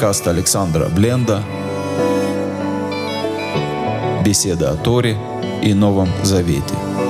подкаст Александра Бленда «Беседа о Торе и Новом Завете».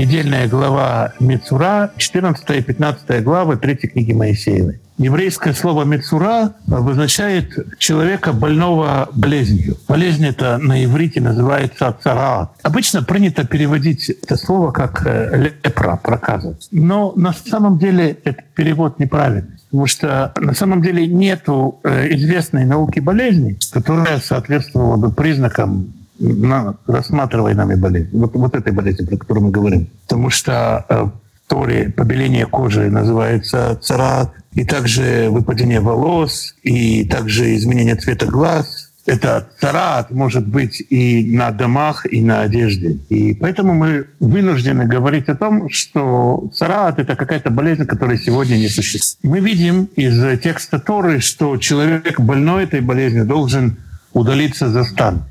Недельная глава Мецура, 14 и 15 главы 3 книги Моисеевой. Еврейское слово «мецура» обозначает человека больного болезнью. Болезнь это на иврите называется цараат. Обычно принято переводить это слово как э, лепра, проказа. Но на самом деле этот перевод неправильный. Потому что на самом деле нет э, известной науки болезни, которая соответствовала бы признакам на рассматриваемой болезни. Вот, вот этой болезни, про которую мы говорим. Потому что э, Торе побеление кожи называется царат, и также выпадение волос, и также изменение цвета глаз. Это царат может быть и на домах, и на одежде. И поэтому мы вынуждены говорить о том, что царат — это какая-то болезнь, которая сегодня не существует. Мы видим из текста Торы, что человек больной этой болезнью должен удалиться за стан.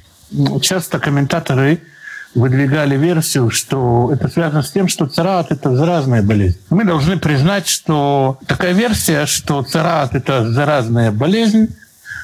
Часто комментаторы выдвигали версию, что это связано с тем, что царат — это заразная болезнь. Мы должны признать, что такая версия, что царат — это заразная болезнь,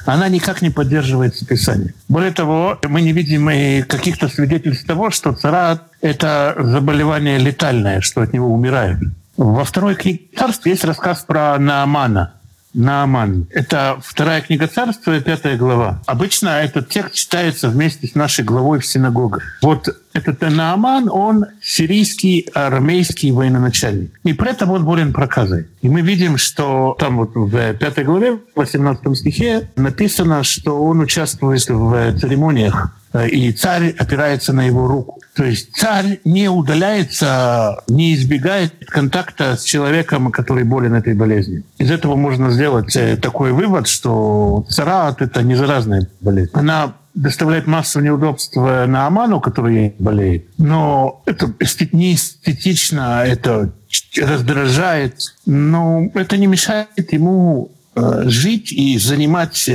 она никак не поддерживается Писанием. Более того, мы не видим и каких-то свидетельств того, что царат — это заболевание летальное, что от него умирают. Во второй книге царств есть рассказ про Наамана, Нааман. Это вторая книга царства, пятая глава. Обычно этот текст читается вместе с нашей главой в синагогах. Вот этот Нааман, он сирийский армейский военачальник. И при этом он болен проказой. И мы видим, что там вот в пятой главе, в 18 стихе написано, что он участвует в церемониях Э, и царь опирается на его руку. То есть царь не удаляется, не избегает контакта с человеком, который болен этой болезнью. Из этого можно сделать э, такой вывод, что царат — это не заразная болезнь. Она доставляет массу неудобств на Аману, который болеет, но это не эстетично, это раздражает, но это не мешает ему э, жить и занимать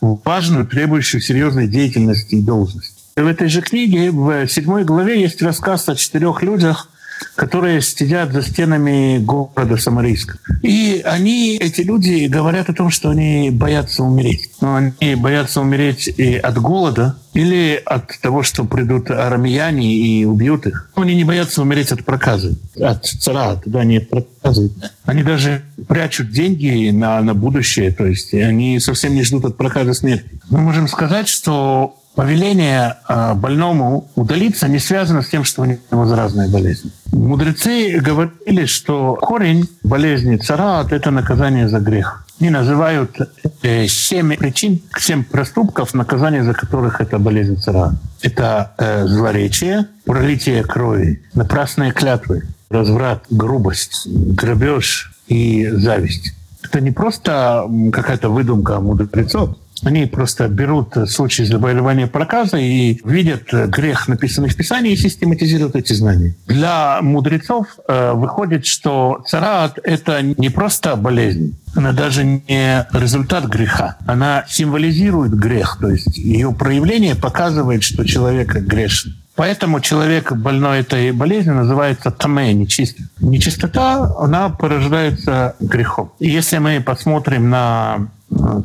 важную, требующую серьезной деятельности и должности. В этой же книге, в седьмой главе, есть рассказ о четырех людях, которые сидят за стенами города Самарийска. И они, эти люди, говорят о том, что они боятся умереть. Но они боятся умереть и от голода, или от того, что придут арамияне и убьют их. Они не боятся умереть от проказы, от цара, да, не от проказы. Они даже прячут деньги на, на будущее, то есть они совсем не ждут от проказы смерти. Мы можем сказать, что повеление а, больному удалиться не связано с тем, что у него заразная болезнь. Мудрецы говорили, что корень болезни царат — это наказание за грех. Они называют э, семь причин, семь проступков, наказание за которых это болезнь цара. Это злоречие, пролитие крови, напрасные клятвы, разврат, грубость, грабеж и зависть. Это не просто какая-то выдумка мудрецов, они просто берут случай заболевания проказа и видят грех, написанный в Писании, и систематизируют эти знания. Для мудрецов э, выходит, что царат — это не просто болезнь, она даже не результат греха. Она символизирует грех, то есть ее проявление показывает, что человек грешен. Поэтому человек больной этой болезнью называется таме, нечистый. Нечистота, она порождается грехом. И если мы посмотрим на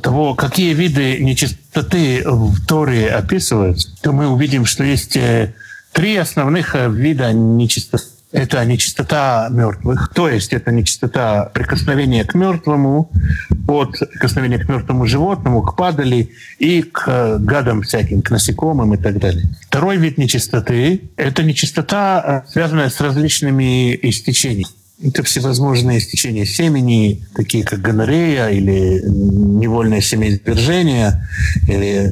того, какие виды нечистоты в Торе описываются, то мы увидим, что есть э, три основных э, вида нечистоты. Это нечистота мертвых, то есть это нечистота прикосновения к мертвому, от прикосновения к мертвому животному, к падали и к э, гадам всяким, к насекомым и так далее. Второй вид нечистоты — это нечистота, связанная с различными истечениями. Это всевозможные стечения семени, такие как гонорея или невольное семяизвержение, или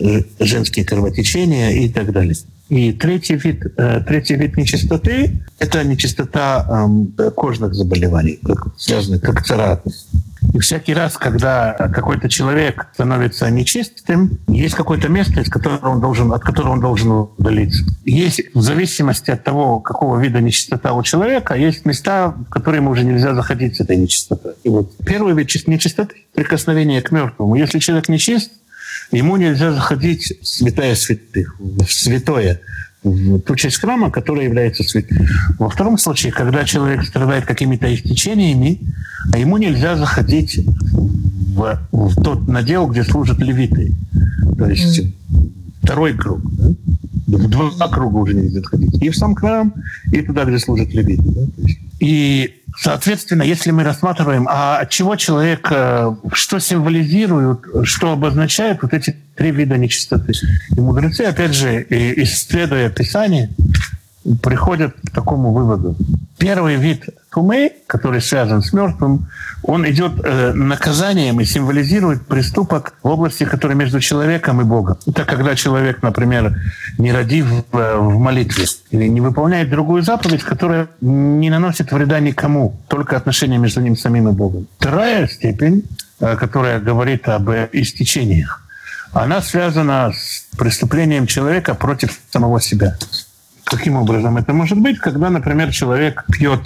э, женские кровотечения и так далее. И третий вид, э, третий вид нечистоты — это нечистота э, кожных заболеваний, связанных как царапины. И всякий раз, когда какой-то человек становится нечистым, есть какое-то место, из которого он должен, от которого он должен удалиться. Есть в зависимости от того, какого вида нечистота у человека, есть места, в которые ему уже нельзя заходить с этой нечистотой. И вот первый вид нечистоты — прикосновение к мертвому. Если человек нечист, ему нельзя заходить в святая святых, в святое. в ту часть храма, которая является святой. Во втором случае, когда человек страдает какими-то истечениями, а ему нельзя заходить в, в тот надел, где служат левиты. То есть второй круг. Да? В два круга уже нельзя заходить. И в сам храм, и туда, где служат левиты. Да? И Соответственно, если мы рассматриваем, а от чего человек, э, что символизирует, что обозначает вот эти три вида нечистоты. И мудрецы, опять же, исследуя Писание, приходят к такому выводу. Первый вид тумы, который связан с мертвым, он идет э, наказанием и символизирует преступок в области, которая между человеком и Богом. Это когда человек, например, не родив э, в молитве или не выполняет другую заповедь, которая не наносит вреда никому, только отношения между ним самим и Богом. Вторая степень, э, которая говорит об истечениях, она связана с преступлением человека против самого себя. Каким образом это может быть? Когда, например, человек пьет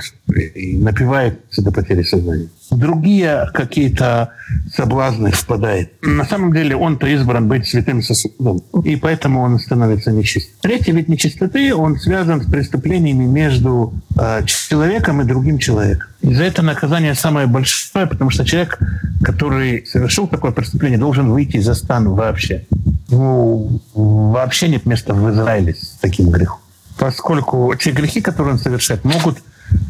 и напивается до потери сознания. Другие какие-то соблазны впадает. На самом деле он-то избран быть святым сосудом, и поэтому он становится нечист. Третий вид нечистоты, он связан с преступлениями между э, человеком и другим человеком. И за это наказание самое большое, потому что человек, который совершил такое преступление, должен выйти за стан вообще. Ну, вообще нет места в Израиле с таким грехом поскольку те грехи, которые он совершает, могут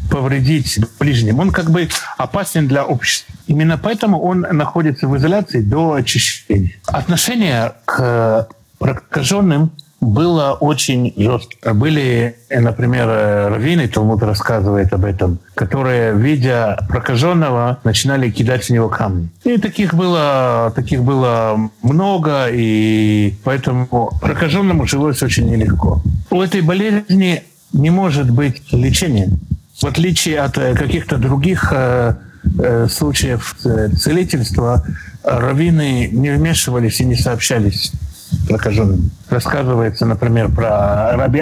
повредить ближним. Он как бы опасен для общества. Именно поэтому он находится в изоляции до очищения. Отношение к прокаженным было очень жестко. Были, например, раввины, Талмуд рассказывает об этом, которые, видя прокаженного, начинали кидать в него камни. И таких было, таких было много, и поэтому прокаженному жилось очень нелегко. У этой болезни не может быть лечения. В отличие от каких-то других э, э, случаев целительства, раввины не вмешивались и не сообщались прокаженным. Рассказывается, например, про Раби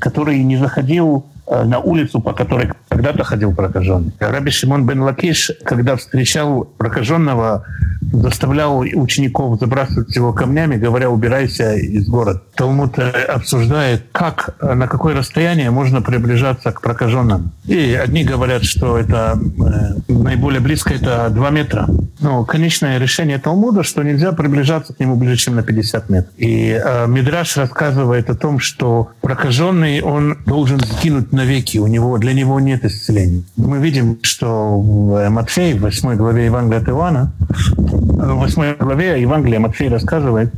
который не заходил э, на улицу, по которой когда-то ходил прокаженный. Раби Шимон бен Лакиш, когда встречал прокаженного, заставлял учеников забрасывать его камнями, говоря, убирайся из города. Талмуд э, обсуждает, как, э, на какое расстояние можно приближаться к прокаженным. И одни говорят, что это э, наиболее близко это 2 метра. Но конечное решение Талмуда, что нельзя приближаться к нему ближе, чем на 50 метров. И э, Мидраш рассказывает о том, что прокаженный, он должен сгинуть навеки, у него, для него нет исцеления. Мы видим, что в Матфеи, в 8 главе Евангелия от Ивана, в 8 главе Евангелия Матфей рассказывает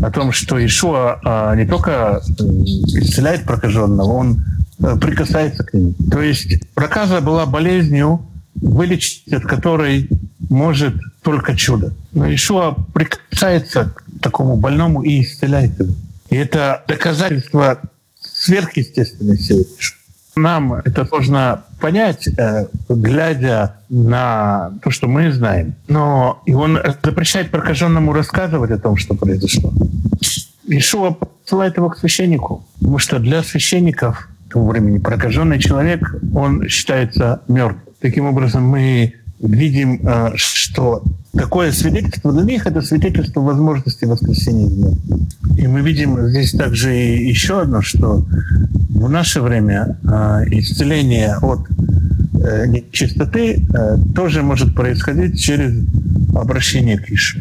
о том, что Ишуа а, не только исцеляет прокаженного, он прикасается к нему. То есть проказа была болезнью, вылечить от которой может только чудо. Но Ишуа прикасается к такому больному и исцеляет его. И это доказательство сверхъестественной силы. Нам это сложно понять, э, глядя на то, что мы знаем. Но и он запрещает прокаженному рассказывать о том, что произошло. Ишуа посылает его к священнику, потому что для священников того времени прокаженный человек, он считается мертвым. Таким образом, мы видим, э, что такое свидетельство для них — это свидетельство возможности воскресения И мы видим здесь также еще одно, что в наше время э, исцеление от э, нечистоты тоже может происходить через обращение к Ишу.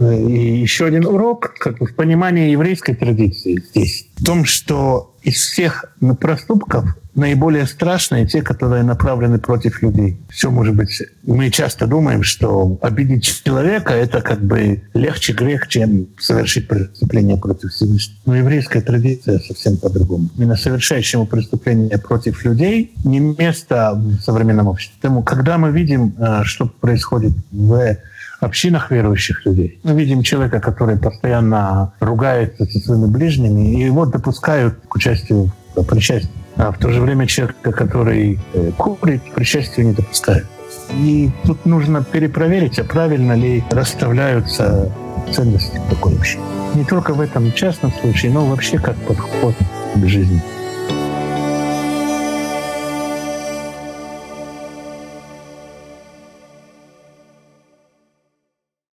И еще один урок как бы в понимании еврейской традиции здесь. В том, что из всех проступков наиболее страшные те, которые направлены против людей. Все может быть. Мы часто думаем, что обидеть человека это как бы легче грех, чем совершить преступление против Всевышнего. Но еврейская традиция совсем по-другому. Именно совершающему преступление против людей не место в современном обществе. Поэтому, когда мы видим, э, что происходит в общинах верующих людей. Мы видим человека, который постоянно ругается со своими ближними, и его допускают к участию в причастии. А в то же время человека, который э, курит, причастию не допускают. И тут нужно перепроверить, а правильно ли расставляются ценности такой общины. Не только в этом частном случае, но вообще как подход к жизни.